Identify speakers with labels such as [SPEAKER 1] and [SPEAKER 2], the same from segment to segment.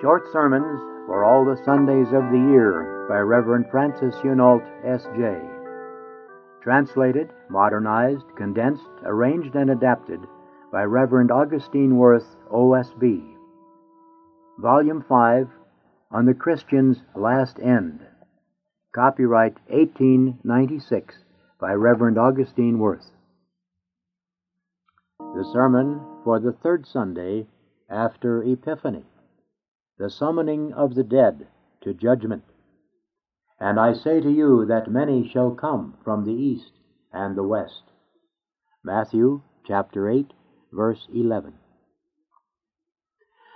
[SPEAKER 1] Short Sermons for All the Sundays of the Year by Reverend Francis Hunolt, S.J. Translated, modernized, condensed, arranged, and adapted by Reverend Augustine Wirth, OSB. Volume 5 On the Christian's Last End. Copyright 1896 by Reverend Augustine Wirth. The sermon for the third Sunday after Epiphany. The summoning of the dead to judgment. And I say to you that many shall come from the east and the west. Matthew chapter 8, verse 11.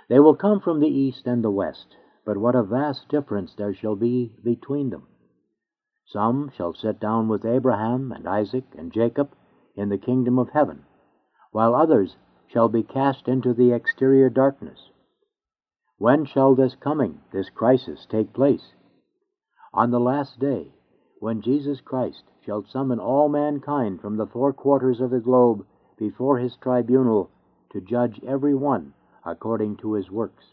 [SPEAKER 1] They will come from the east and the west, but what a vast difference there shall be between them. Some shall sit down with Abraham and Isaac and Jacob in the kingdom of heaven, while others shall be cast into the exterior darkness. When shall this coming, this crisis, take place? On the last day, when Jesus Christ shall summon all mankind from the four quarters of the globe before his tribunal to judge every one according to his works.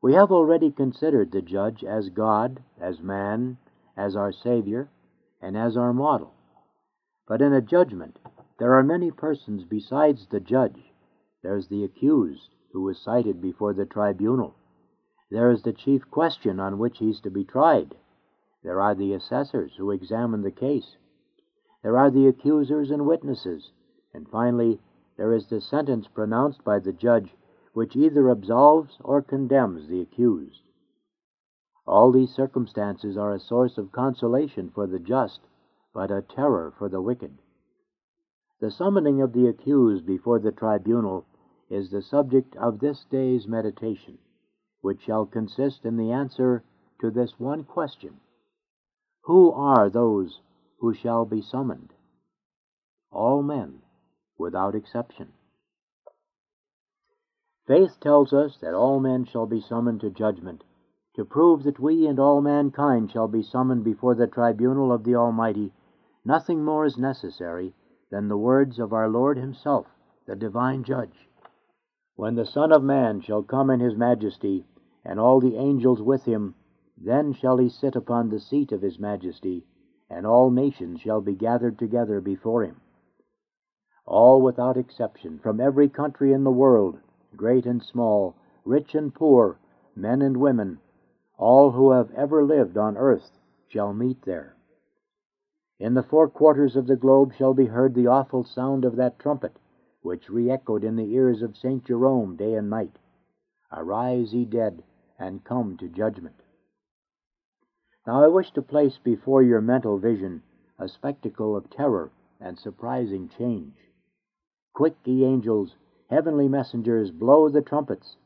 [SPEAKER 1] We have already considered the judge as God, as man, as our Savior, and as our model. But in a judgment, there are many persons besides the judge. There's the accused, who is cited before the tribunal. There is the chief question on which he is to be tried. There are the assessors who examine the case. There are the accusers and witnesses. And finally, there is the sentence pronounced by the judge, which either absolves or condemns the accused. All these circumstances are a source of consolation for the just, but a terror for the wicked. The summoning of the accused before the tribunal is the subject of this day's meditation, which shall consist in the answer to this one question Who are those who shall be summoned? All men, without exception. Faith tells us that all men shall be summoned to judgment. To prove that we and all mankind shall be summoned before the tribunal of the Almighty, nothing more is necessary than the words of our Lord Himself, the divine judge. When the Son of Man shall come in his majesty, and all the angels with him, then shall he sit upon the seat of his majesty, and all nations shall be gathered together before him. All without exception, from every country in the world, great and small, rich and poor, men and women, all who have ever lived on earth, shall meet there. In the four quarters of the globe shall be heard the awful sound of that trumpet which re echoed in the ears of St. Jerome day and night Arise, ye dead, and come to judgment. Now I wish to place before your mental vision a spectacle of terror and surprising change. Quick, ye angels, heavenly messengers, blow the trumpets.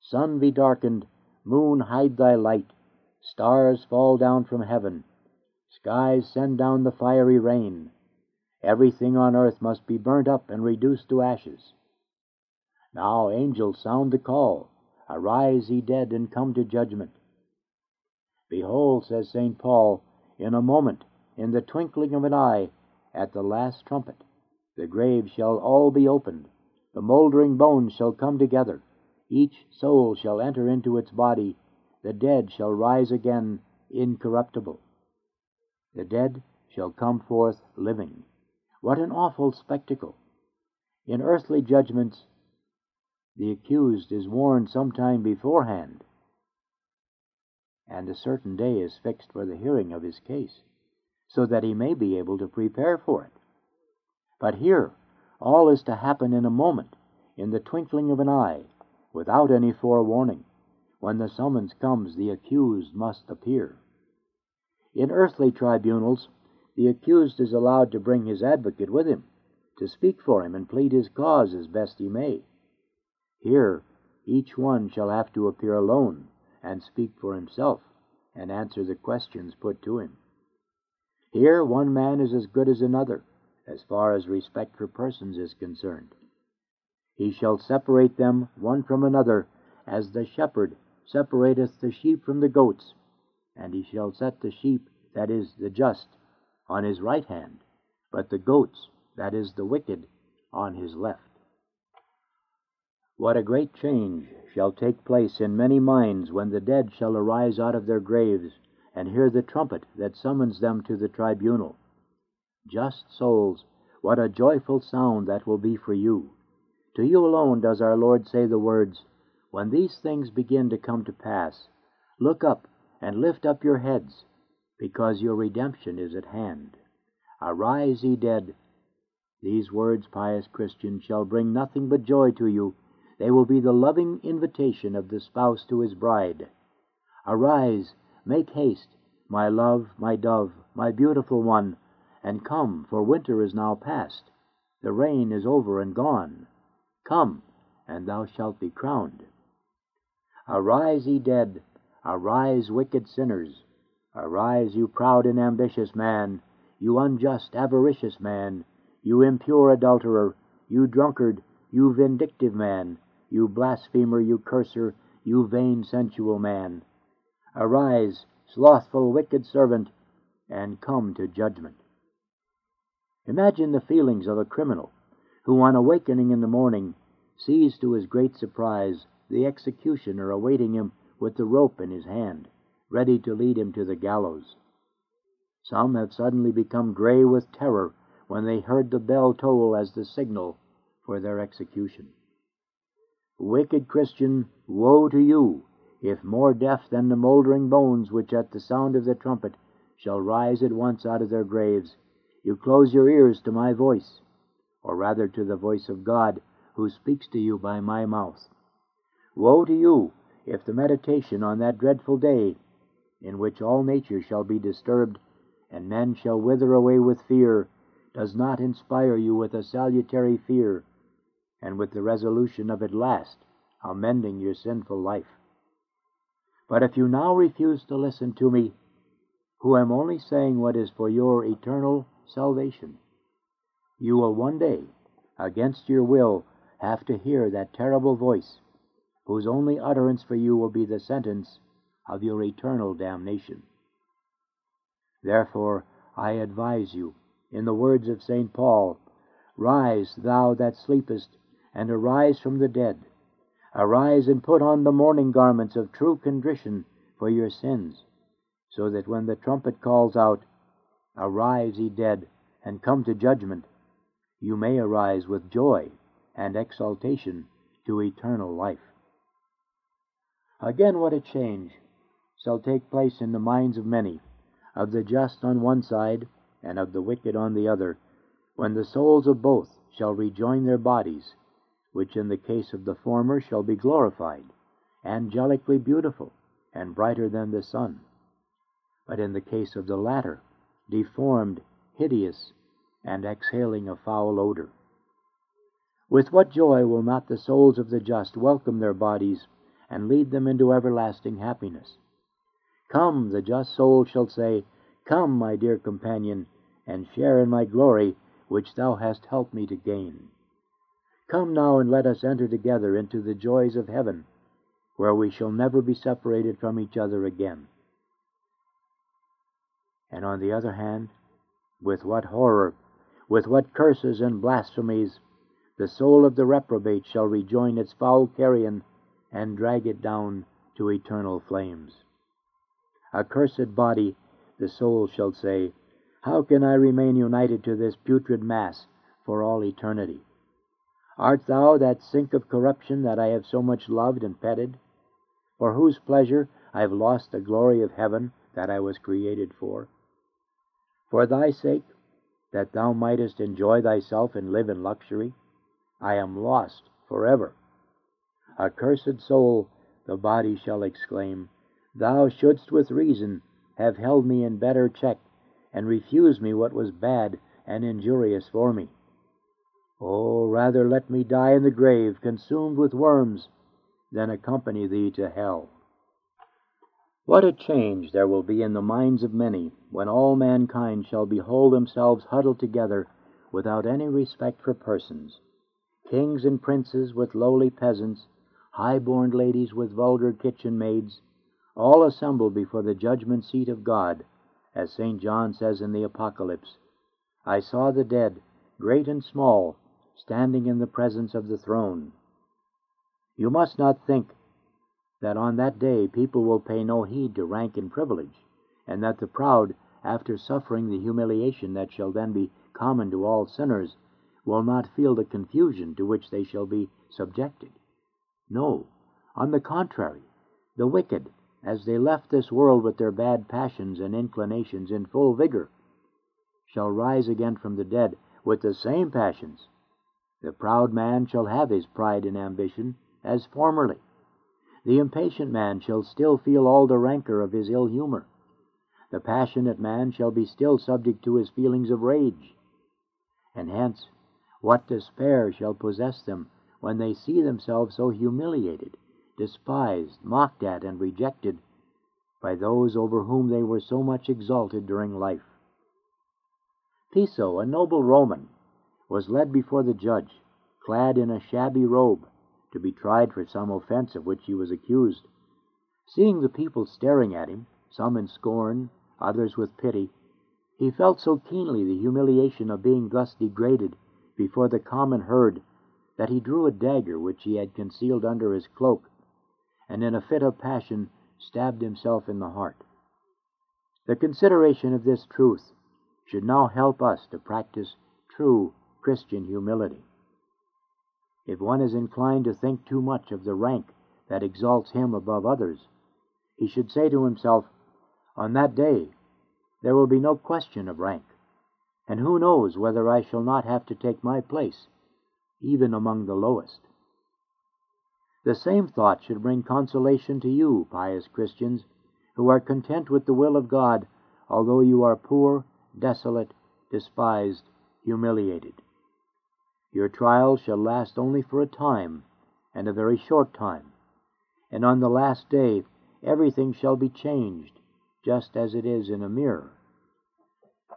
[SPEAKER 1] Sun be darkened, moon hide thy light, stars fall down from heaven, skies send down the fiery rain. Everything on earth must be burnt up and reduced to ashes. Now, angels, sound the call Arise, ye dead, and come to judgment. Behold, says St. Paul, in a moment, in the twinkling of an eye, at the last trumpet, the graves shall all be opened, the mouldering bones shall come together, each soul shall enter into its body, the dead shall rise again incorruptible. The dead shall come forth living. What an awful spectacle! In earthly judgments, the accused is warned some time beforehand, and a certain day is fixed for the hearing of his case, so that he may be able to prepare for it. But here, all is to happen in a moment, in the twinkling of an eye, without any forewarning. When the summons comes, the accused must appear. In earthly tribunals, the accused is allowed to bring his advocate with him, to speak for him and plead his cause as best he may. Here, each one shall have to appear alone and speak for himself and answer the questions put to him. Here, one man is as good as another, as far as respect for persons is concerned. He shall separate them one from another, as the shepherd separateth the sheep from the goats, and he shall set the sheep, that is, the just, on his right hand, but the goats, that is, the wicked, on his left. What a great change shall take place in many minds when the dead shall arise out of their graves and hear the trumpet that summons them to the tribunal. Just souls, what a joyful sound that will be for you! To you alone does our Lord say the words, When these things begin to come to pass, look up and lift up your heads, because your redemption is at hand. Arise, ye dead. These words, pious Christian, shall bring nothing but joy to you. They will be the loving invitation of the spouse to his bride. Arise, make haste, my love, my dove, my beautiful one, and come, for winter is now past. The rain is over and gone. Come, and thou shalt be crowned. Arise, ye dead. Arise, wicked sinners. Arise, you proud and ambitious man, you unjust, avaricious man, you impure adulterer, you drunkard, you vindictive man, you blasphemer, you curser, you vain sensual man. Arise, slothful, wicked servant, and come to judgment. Imagine the feelings of a criminal who, on awakening in the morning, sees to his great surprise the executioner awaiting him with the rope in his hand, ready to lead him to the gallows. Some have suddenly become gray with terror when they heard the bell toll as the signal for their execution. Wicked Christian, woe to you, if more deaf than the mouldering bones which at the sound of the trumpet shall rise at once out of their graves, you close your ears to my voice, or rather to the voice of God, who speaks to you by my mouth. Woe to you, if the meditation on that dreadful day, in which all nature shall be disturbed, and men shall wither away with fear, does not inspire you with a salutary fear, and with the resolution of at last amending your sinful life. But if you now refuse to listen to me, who am only saying what is for your eternal salvation, you will one day, against your will, have to hear that terrible voice, whose only utterance for you will be the sentence of your eternal damnation. Therefore, I advise you in the words of St. Paul Rise, thou that sleepest, and arise from the dead. Arise and put on the mourning garments of true contrition for your sins, so that when the trumpet calls out, Arise, ye dead, and come to judgment, you may arise with joy and exaltation to eternal life. Again, what a change shall take place in the minds of many, of the just on one side and of the wicked on the other, when the souls of both shall rejoin their bodies, which in the case of the former shall be glorified, angelically beautiful, and brighter than the sun, but in the case of the latter, deformed, hideous, and exhaling a foul odor. With what joy will not the souls of the just welcome their bodies and lead them into everlasting happiness? Come, the just soul shall say, Come, my dear companion, and share in my glory, which thou hast helped me to gain. Come now and let us enter together into the joys of heaven, where we shall never be separated from each other again. And on the other hand, with what horror, with what curses and blasphemies, the soul of the reprobate shall rejoin its foul carrion and drag it down to eternal flames. Accursed body the soul shall say, How can I remain united to this putrid mass for all eternity? Art thou that sink of corruption that I have so much loved and petted, for whose pleasure I have lost the glory of heaven that I was created for? For thy sake, that thou mightest enjoy thyself and live in luxury, I am lost forever. Accursed soul, the body shall exclaim, Thou shouldst with reason have held me in better check, and refused me what was bad and injurious for me. Oh, rather let me die in the grave, consumed with worms, than accompany thee to hell. What a change there will be in the minds of many when all mankind shall behold themselves huddled together without any respect for persons, kings and princes with lowly peasants, high born ladies with vulgar kitchen maids, all assembled before the judgment seat of God, as St. John says in the Apocalypse I saw the dead, great and small, standing in the presence of the throne. You must not think that on that day people will pay no heed to rank and privilege, and that the proud, after suffering the humiliation that shall then be common to all sinners, will not feel the confusion to which they shall be subjected. No, on the contrary, the wicked, as they left this world with their bad passions and inclinations in full vigor, shall rise again from the dead with the same passions. The proud man shall have his pride and ambition as formerly. The impatient man shall still feel all the rancor of his ill humor. The passionate man shall be still subject to his feelings of rage. And hence, what despair shall possess them when they see themselves so humiliated, despised, mocked at, and rejected by those over whom they were so much exalted during life? Piso, a noble Roman, was led before the judge, clad in a shabby robe, to be tried for some offense of which he was accused. Seeing the people staring at him, some in scorn, others with pity, he felt so keenly the humiliation of being thus degraded before the common herd that he drew a dagger which he had concealed under his cloak, and in a fit of passion stabbed himself in the heart. The consideration of this truth should now help us to practice true Christian humility. If one is inclined to think too much of the rank that exalts him above others, he should say to himself, On that day there will be no question of rank, and who knows whether I shall not have to take my place, even among the lowest? The same thought should bring consolation to you, pious Christians, who are content with the will of God, although you are poor, desolate, despised, humiliated. Your trial shall last only for a time, and a very short time. And on the last day everything shall be changed, just as it is in a mirror.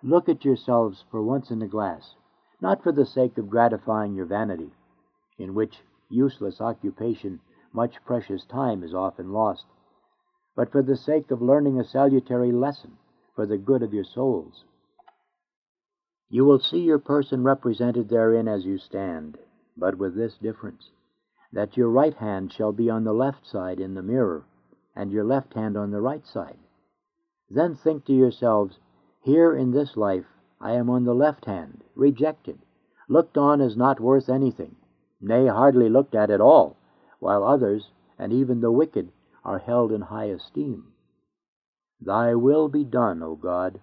[SPEAKER 1] Look at yourselves for once in the glass, not for the sake of gratifying your vanity, in which useless occupation much precious time is often lost, but for the sake of learning a salutary lesson for the good of your souls. You will see your person represented therein as you stand, but with this difference, that your right hand shall be on the left side in the mirror, and your left hand on the right side. Then think to yourselves, Here in this life I am on the left hand, rejected, looked on as not worth anything, nay, hardly looked at at all, while others, and even the wicked, are held in high esteem. Thy will be done, O God.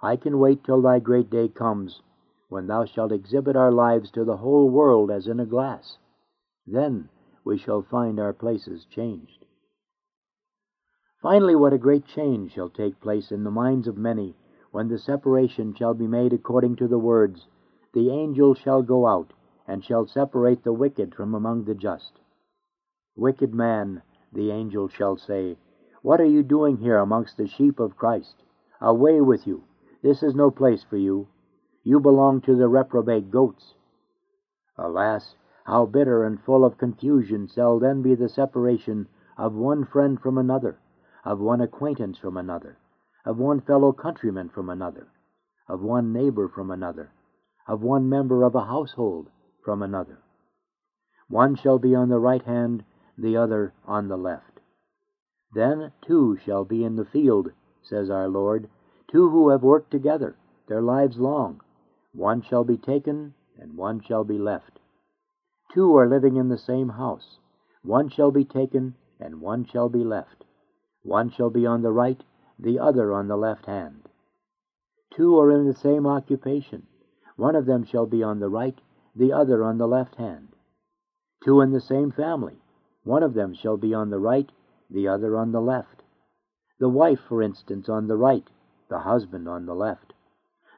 [SPEAKER 1] I can wait till thy great day comes, when thou shalt exhibit our lives to the whole world as in a glass. Then we shall find our places changed. Finally, what a great change shall take place in the minds of many when the separation shall be made according to the words, The angel shall go out, and shall separate the wicked from among the just. Wicked man, the angel shall say, What are you doing here amongst the sheep of Christ? Away with you! This is no place for you. You belong to the reprobate goats. Alas, how bitter and full of confusion shall then be the separation of one friend from another, of one acquaintance from another, of one fellow countryman from another, of one neighbor from another, of one member of a household from another. One shall be on the right hand, the other on the left. Then two shall be in the field, says our Lord, two who have worked together their lives long. One shall be taken, and one shall be left. Two are living in the same house. One shall be taken, and one shall be left. One shall be on the right, the other on the left hand. Two are in the same occupation. One of them shall be on the right, the other on the left hand. Two in the same family. One of them shall be on the right, the other on the left. The wife, for instance, on the right, the husband on the left,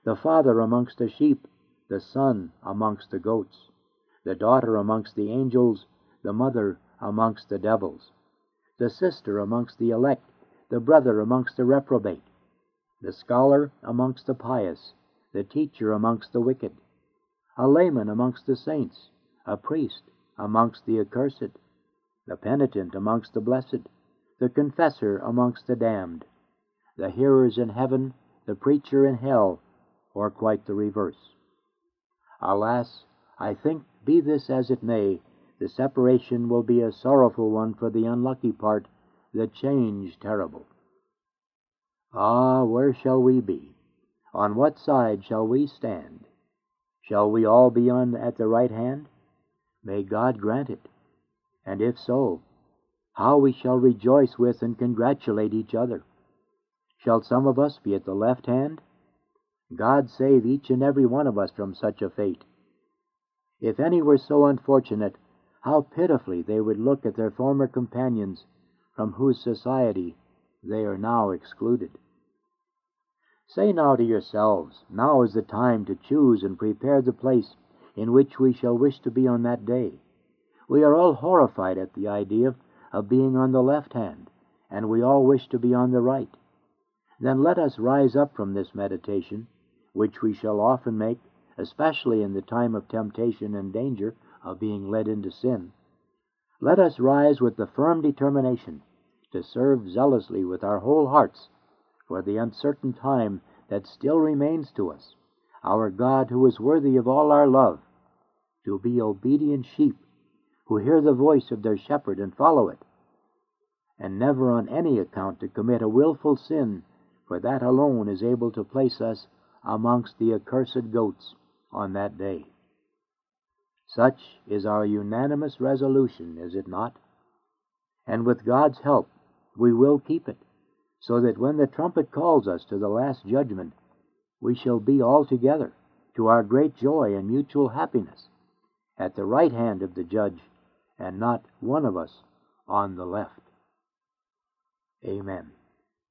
[SPEAKER 1] the father amongst the sheep, the son amongst the goats, the daughter amongst the angels, the mother amongst the devils, the sister amongst the elect, the brother amongst the reprobate, the scholar amongst the pious, the teacher amongst the wicked, a layman amongst the saints, a priest amongst the accursed, the penitent amongst the blessed, the confessor amongst the damned the hearers in heaven, the preacher in hell, or quite the reverse. Alas, I think, be this as it may, the separation will be a sorrowful one for the unlucky part the change terrible. Ah, where shall we be? On what side shall we stand? Shall we all be on at the right hand? May God grant it. And if so, how we shall rejoice with and congratulate each other. Shall some of us be at the left hand? God save each and every one of us from such a fate. If any were so unfortunate, how pitifully they would look at their former companions from whose society they are now excluded. Say now to yourselves, Now is the time to choose and prepare the place in which we shall wish to be on that day. We are all horrified at the idea of being on the left hand, and we all wish to be on the right. Then let us rise up from this meditation, which we shall often make, especially in the time of temptation and danger of being led into sin. Let us rise with the firm determination to serve zealously with our whole hearts for the uncertain time that still remains to us, our God who is worthy of all our love, to be obedient sheep who hear the voice of their shepherd and follow it, and never on any account to commit a wilful sin, for that alone is able to place us amongst the accursed goats on that day. Such is our unanimous resolution, is it not? And with God's help, we will keep it so that when the trumpet calls us to the last judgment, we shall be all together, to our great joy and mutual happiness, at the right hand of the judge, and not one of us on the left. Amen.